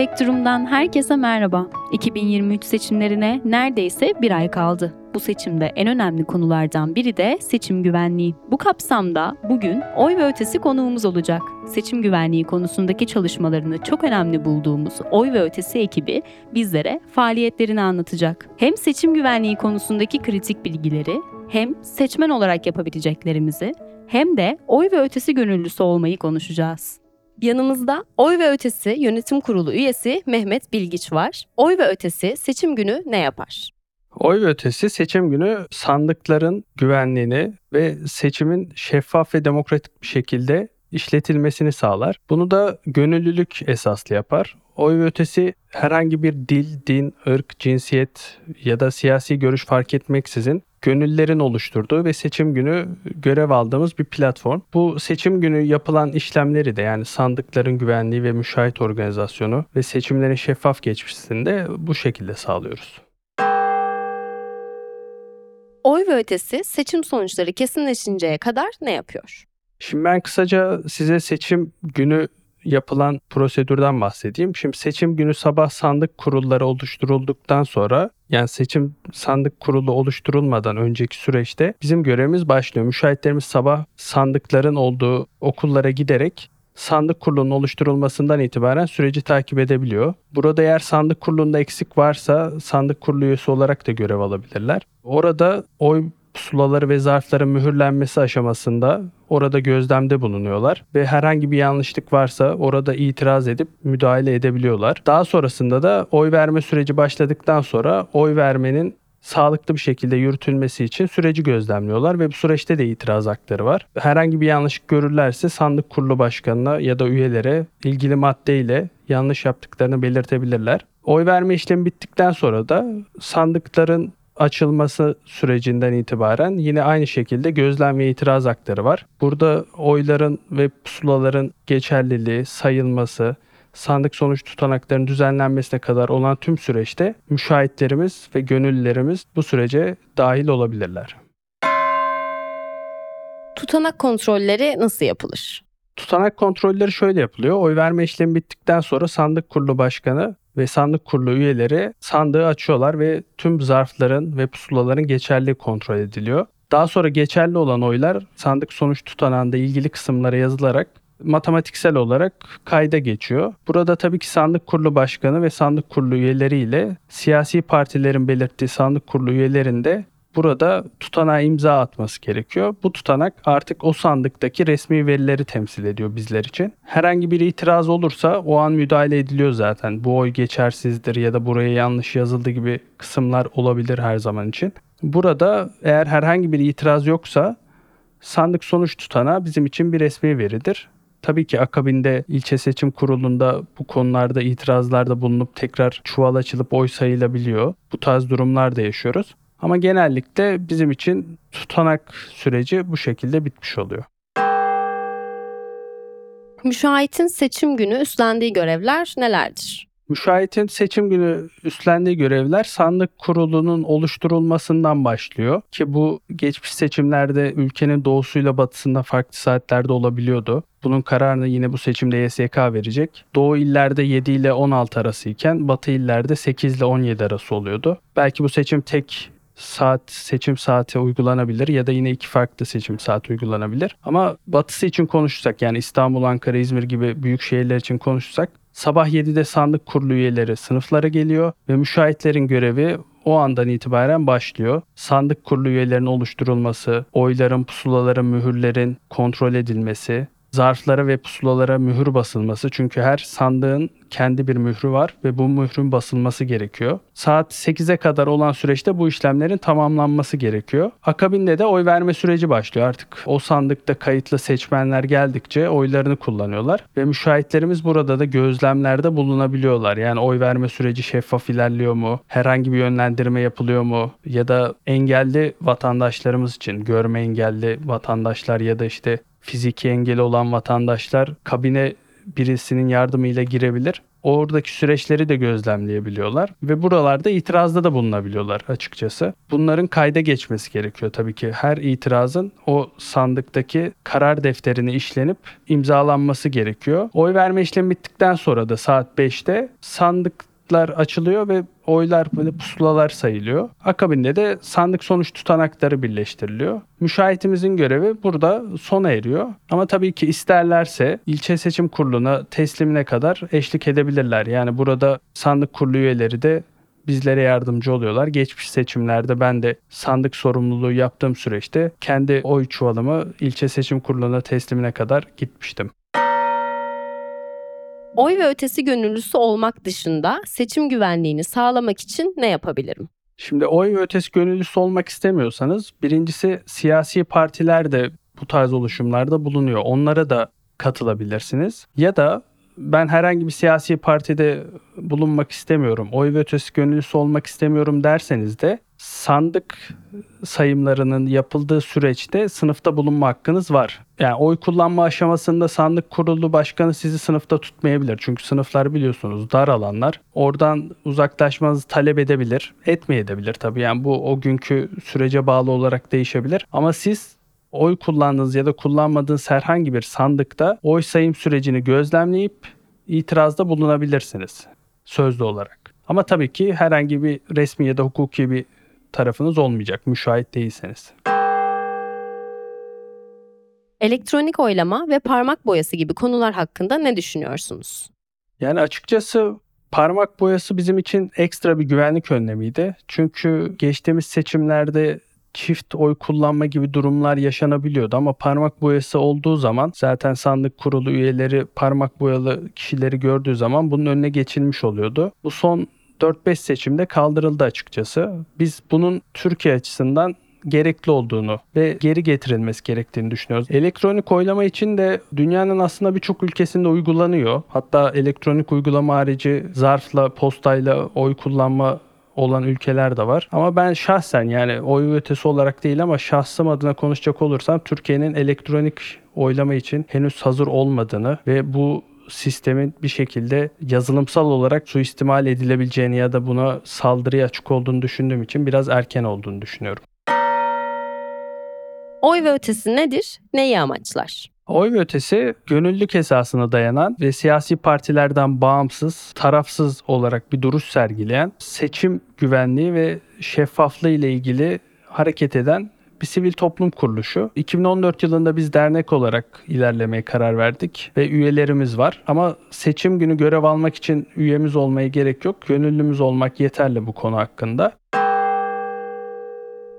Spektrum'dan herkese merhaba. 2023 seçimlerine neredeyse bir ay kaldı. Bu seçimde en önemli konulardan biri de seçim güvenliği. Bu kapsamda bugün oy ve ötesi konuğumuz olacak. Seçim güvenliği konusundaki çalışmalarını çok önemli bulduğumuz oy ve ötesi ekibi bizlere faaliyetlerini anlatacak. Hem seçim güvenliği konusundaki kritik bilgileri hem seçmen olarak yapabileceklerimizi hem de oy ve ötesi gönüllüsü olmayı konuşacağız. Yanımızda Oy ve Ötesi Yönetim Kurulu üyesi Mehmet Bilgiç var. Oy ve Ötesi seçim günü ne yapar? Oy ve ötesi seçim günü sandıkların güvenliğini ve seçimin şeffaf ve demokratik bir şekilde işletilmesini sağlar. Bunu da gönüllülük esaslı yapar. Oy ve ötesi herhangi bir dil, din, ırk, cinsiyet ya da siyasi görüş fark etmeksizin gönüllerin oluşturduğu ve seçim günü görev aldığımız bir platform. Bu seçim günü yapılan işlemleri de yani sandıkların güvenliği ve müşahit organizasyonu ve seçimlerin şeffaf geçmesini de bu şekilde sağlıyoruz. Oy ve Ötesi seçim sonuçları kesinleşinceye kadar ne yapıyor? Şimdi ben kısaca size seçim günü yapılan prosedürden bahsedeyim. Şimdi seçim günü sabah sandık kurulları oluşturulduktan sonra yani seçim sandık kurulu oluşturulmadan önceki süreçte bizim görevimiz başlıyor. Müşahitlerimiz sabah sandıkların olduğu okullara giderek sandık kurulunun oluşturulmasından itibaren süreci takip edebiliyor. Burada eğer sandık kurulunda eksik varsa sandık kurulu üyesi olarak da görev alabilirler. Orada oy pusulaları ve zarfların mühürlenmesi aşamasında orada gözlemde bulunuyorlar ve herhangi bir yanlışlık varsa orada itiraz edip müdahale edebiliyorlar. Daha sonrasında da oy verme süreci başladıktan sonra oy vermenin sağlıklı bir şekilde yürütülmesi için süreci gözlemliyorlar ve bu süreçte de itiraz hakları var. Herhangi bir yanlışlık görürlerse sandık kurulu başkanına ya da üyelere ilgili maddeyle yanlış yaptıklarını belirtebilirler. Oy verme işlemi bittikten sonra da sandıkların açılması sürecinden itibaren yine aynı şekilde gözlem ve itiraz hakları var. Burada oyların ve pusulaların geçerliliği, sayılması, sandık sonuç tutanaklarının düzenlenmesine kadar olan tüm süreçte müşahitlerimiz ve gönüllülerimiz bu sürece dahil olabilirler. Tutanak kontrolleri nasıl yapılır? Tutanak kontrolleri şöyle yapılıyor. Oy verme işlemi bittikten sonra sandık kurulu başkanı ve sandık kurulu üyeleri sandığı açıyorlar ve tüm zarfların ve pusulaların geçerli kontrol ediliyor. Daha sonra geçerli olan oylar sandık sonuç tutanağında ilgili kısımlara yazılarak matematiksel olarak kayda geçiyor. Burada tabii ki sandık kurulu başkanı ve sandık kurulu üyeleriyle siyasi partilerin belirttiği sandık kurulu üyelerinde burada tutanağa imza atması gerekiyor. Bu tutanak artık o sandıktaki resmi verileri temsil ediyor bizler için. Herhangi bir itiraz olursa o an müdahale ediliyor zaten. Bu oy geçersizdir ya da buraya yanlış yazıldı gibi kısımlar olabilir her zaman için. Burada eğer herhangi bir itiraz yoksa sandık sonuç tutanağı bizim için bir resmi veridir. Tabii ki akabinde ilçe seçim kurulunda bu konularda itirazlarda bulunup tekrar çuval açılıp oy sayılabiliyor. Bu tarz durumlar da yaşıyoruz. Ama genellikle bizim için tutanak süreci bu şekilde bitmiş oluyor. Müşahitin seçim günü üstlendiği görevler nelerdir? Müşahitin seçim günü üstlendiği görevler sandık kurulunun oluşturulmasından başlıyor ki bu geçmiş seçimlerde ülkenin doğusuyla batısında farklı saatlerde olabiliyordu. Bunun kararını yine bu seçimde YSK verecek. Doğu illerde 7 ile 16 arası iken batı illerde 8 ile 17 arası oluyordu. Belki bu seçim tek saat seçim saati uygulanabilir ya da yine iki farklı seçim saati uygulanabilir. Ama batısı için konuşursak yani İstanbul, Ankara, İzmir gibi büyük şehirler için konuşursak sabah 7'de sandık kurulu üyeleri sınıflara geliyor ve müşahitlerin görevi o andan itibaren başlıyor. Sandık kurulu üyelerinin oluşturulması, oyların, pusulaların, mühürlerin kontrol edilmesi, zarflara ve pusulalara mühür basılması. Çünkü her sandığın kendi bir mührü var ve bu mührün basılması gerekiyor. Saat 8'e kadar olan süreçte bu işlemlerin tamamlanması gerekiyor. Akabinde de oy verme süreci başlıyor. Artık o sandıkta kayıtlı seçmenler geldikçe oylarını kullanıyorlar ve müşahitlerimiz burada da gözlemlerde bulunabiliyorlar. Yani oy verme süreci şeffaf ilerliyor mu? Herhangi bir yönlendirme yapılıyor mu? Ya da engelli vatandaşlarımız için görme engelli vatandaşlar ya da işte fiziki engeli olan vatandaşlar kabine birisinin yardımıyla girebilir. oradaki süreçleri de gözlemleyebiliyorlar ve buralarda itirazda da bulunabiliyorlar açıkçası. Bunların kayda geçmesi gerekiyor tabii ki. Her itirazın o sandıktaki karar defterine işlenip imzalanması gerekiyor. Oy verme işlemi bittikten sonra da saat 5'te sandıklar açılıyor ve oylar böyle pusulalar sayılıyor. Akabinde de sandık sonuç tutanakları birleştiriliyor. Müşahitimizin görevi burada sona eriyor. Ama tabii ki isterlerse ilçe seçim kuruluna teslimine kadar eşlik edebilirler. Yani burada sandık kurulu üyeleri de bizlere yardımcı oluyorlar. Geçmiş seçimlerde ben de sandık sorumluluğu yaptığım süreçte kendi oy çuvalımı ilçe seçim kuruluna teslimine kadar gitmiştim. Oy ve ötesi gönüllüsü olmak dışında seçim güvenliğini sağlamak için ne yapabilirim? Şimdi oy ve ötesi gönüllüsü olmak istemiyorsanız birincisi siyasi partiler de bu tarz oluşumlarda bulunuyor. Onlara da katılabilirsiniz. Ya da ben herhangi bir siyasi partide bulunmak istemiyorum, oy ve ötesi gönüllüsü olmak istemiyorum derseniz de sandık sayımlarının yapıldığı süreçte sınıfta bulunma hakkınız var. Yani oy kullanma aşamasında sandık kurulu başkanı sizi sınıfta tutmayabilir. Çünkü sınıflar biliyorsunuz dar alanlar. Oradan uzaklaşmanızı talep edebilir. Etmeyebilir tabii. Yani bu o günkü sürece bağlı olarak değişebilir. Ama siz oy kullandığınız ya da kullanmadığınız herhangi bir sandıkta oy sayım sürecini gözlemleyip itirazda bulunabilirsiniz sözlü olarak. Ama tabii ki herhangi bir resmi ya da hukuki bir tarafınız olmayacak müşahit değilseniz. Elektronik oylama ve parmak boyası gibi konular hakkında ne düşünüyorsunuz? Yani açıkçası parmak boyası bizim için ekstra bir güvenlik önlemiydi. Çünkü geçtiğimiz seçimlerde çift oy kullanma gibi durumlar yaşanabiliyordu ama parmak boyası olduğu zaman zaten sandık kurulu üyeleri parmak boyalı kişileri gördüğü zaman bunun önüne geçilmiş oluyordu. Bu son 4-5 seçimde kaldırıldı açıkçası. Biz bunun Türkiye açısından gerekli olduğunu ve geri getirilmesi gerektiğini düşünüyoruz. Elektronik oylama için de dünyanın aslında birçok ülkesinde uygulanıyor. Hatta elektronik uygulama harici zarfla, postayla oy kullanma olan ülkeler de var. Ama ben şahsen yani oy ötesi olarak değil ama şahsım adına konuşacak olursam Türkiye'nin elektronik oylama için henüz hazır olmadığını ve bu sistemin bir şekilde yazılımsal olarak suistimal edilebileceğini ya da buna saldırıya açık olduğunu düşündüğüm için biraz erken olduğunu düşünüyorum. Oy ve ötesi nedir? Neyi amaçlar? Oy ve ötesi gönüllülük esasına dayanan ve siyasi partilerden bağımsız, tarafsız olarak bir duruş sergileyen, seçim güvenliği ve şeffaflığı ile ilgili hareket eden bir sivil toplum kuruluşu. 2014 yılında biz dernek olarak ilerlemeye karar verdik ve üyelerimiz var. Ama seçim günü görev almak için üyemiz olmaya gerek yok. Gönüllümüz olmak yeterli bu konu hakkında.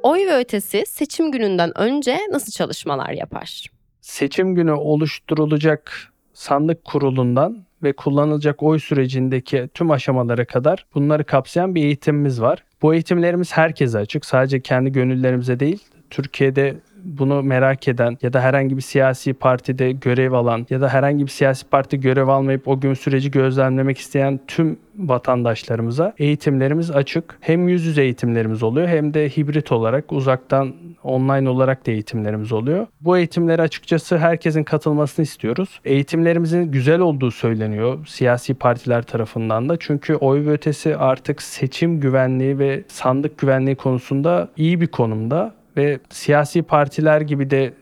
Oy ve ötesi seçim gününden önce nasıl çalışmalar yapar? Seçim günü oluşturulacak sandık kurulundan ve kullanılacak oy sürecindeki tüm aşamalara kadar bunları kapsayan bir eğitimimiz var. Bu eğitimlerimiz herkese açık. Sadece kendi gönüllerimize değil, Türkiye'de bunu merak eden ya da herhangi bir siyasi partide görev alan ya da herhangi bir siyasi parti görev almayıp o gün süreci gözlemlemek isteyen tüm vatandaşlarımıza eğitimlerimiz açık. Hem yüz yüze eğitimlerimiz oluyor hem de hibrit olarak uzaktan online olarak da eğitimlerimiz oluyor. Bu eğitimlere açıkçası herkesin katılmasını istiyoruz. Eğitimlerimizin güzel olduğu söyleniyor siyasi partiler tarafından da. Çünkü oy ve ötesi artık seçim güvenliği ve sandık güvenliği konusunda iyi bir konumda ve siyasi partiler gibi de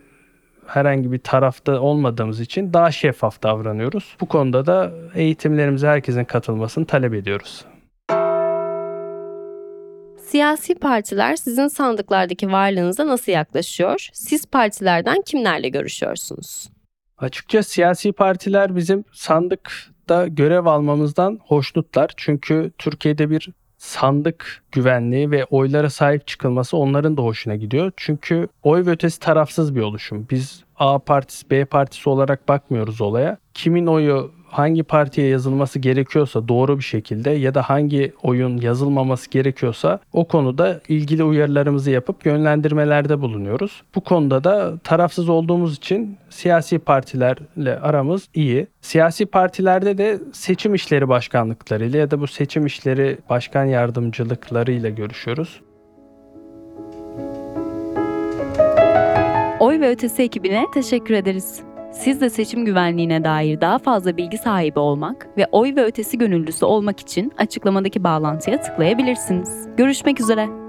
herhangi bir tarafta olmadığımız için daha şeffaf davranıyoruz. Bu konuda da eğitimlerimize herkesin katılmasını talep ediyoruz. Siyasi partiler sizin sandıklardaki varlığınıza nasıl yaklaşıyor? Siz partilerden kimlerle görüşüyorsunuz? Açıkça siyasi partiler bizim sandıkta görev almamızdan hoşnutlar. Çünkü Türkiye'de bir sandık güvenliği ve oylara sahip çıkılması onların da hoşuna gidiyor. Çünkü oy ve ötesi tarafsız bir oluşum. Biz A partisi, B partisi olarak bakmıyoruz olaya. Kimin oyu hangi partiye yazılması gerekiyorsa doğru bir şekilde ya da hangi oyun yazılmaması gerekiyorsa o konuda ilgili uyarılarımızı yapıp yönlendirmelerde bulunuyoruz. Bu konuda da tarafsız olduğumuz için siyasi partilerle aramız iyi. Siyasi partilerde de seçim işleri başkanlıklarıyla ya da bu seçim işleri başkan yardımcılıklarıyla görüşüyoruz. Oy ve Ötesi ekibine teşekkür ederiz. Siz de seçim güvenliğine dair daha fazla bilgi sahibi olmak ve oy ve ötesi gönüllüsü olmak için açıklamadaki bağlantıya tıklayabilirsiniz. Görüşmek üzere.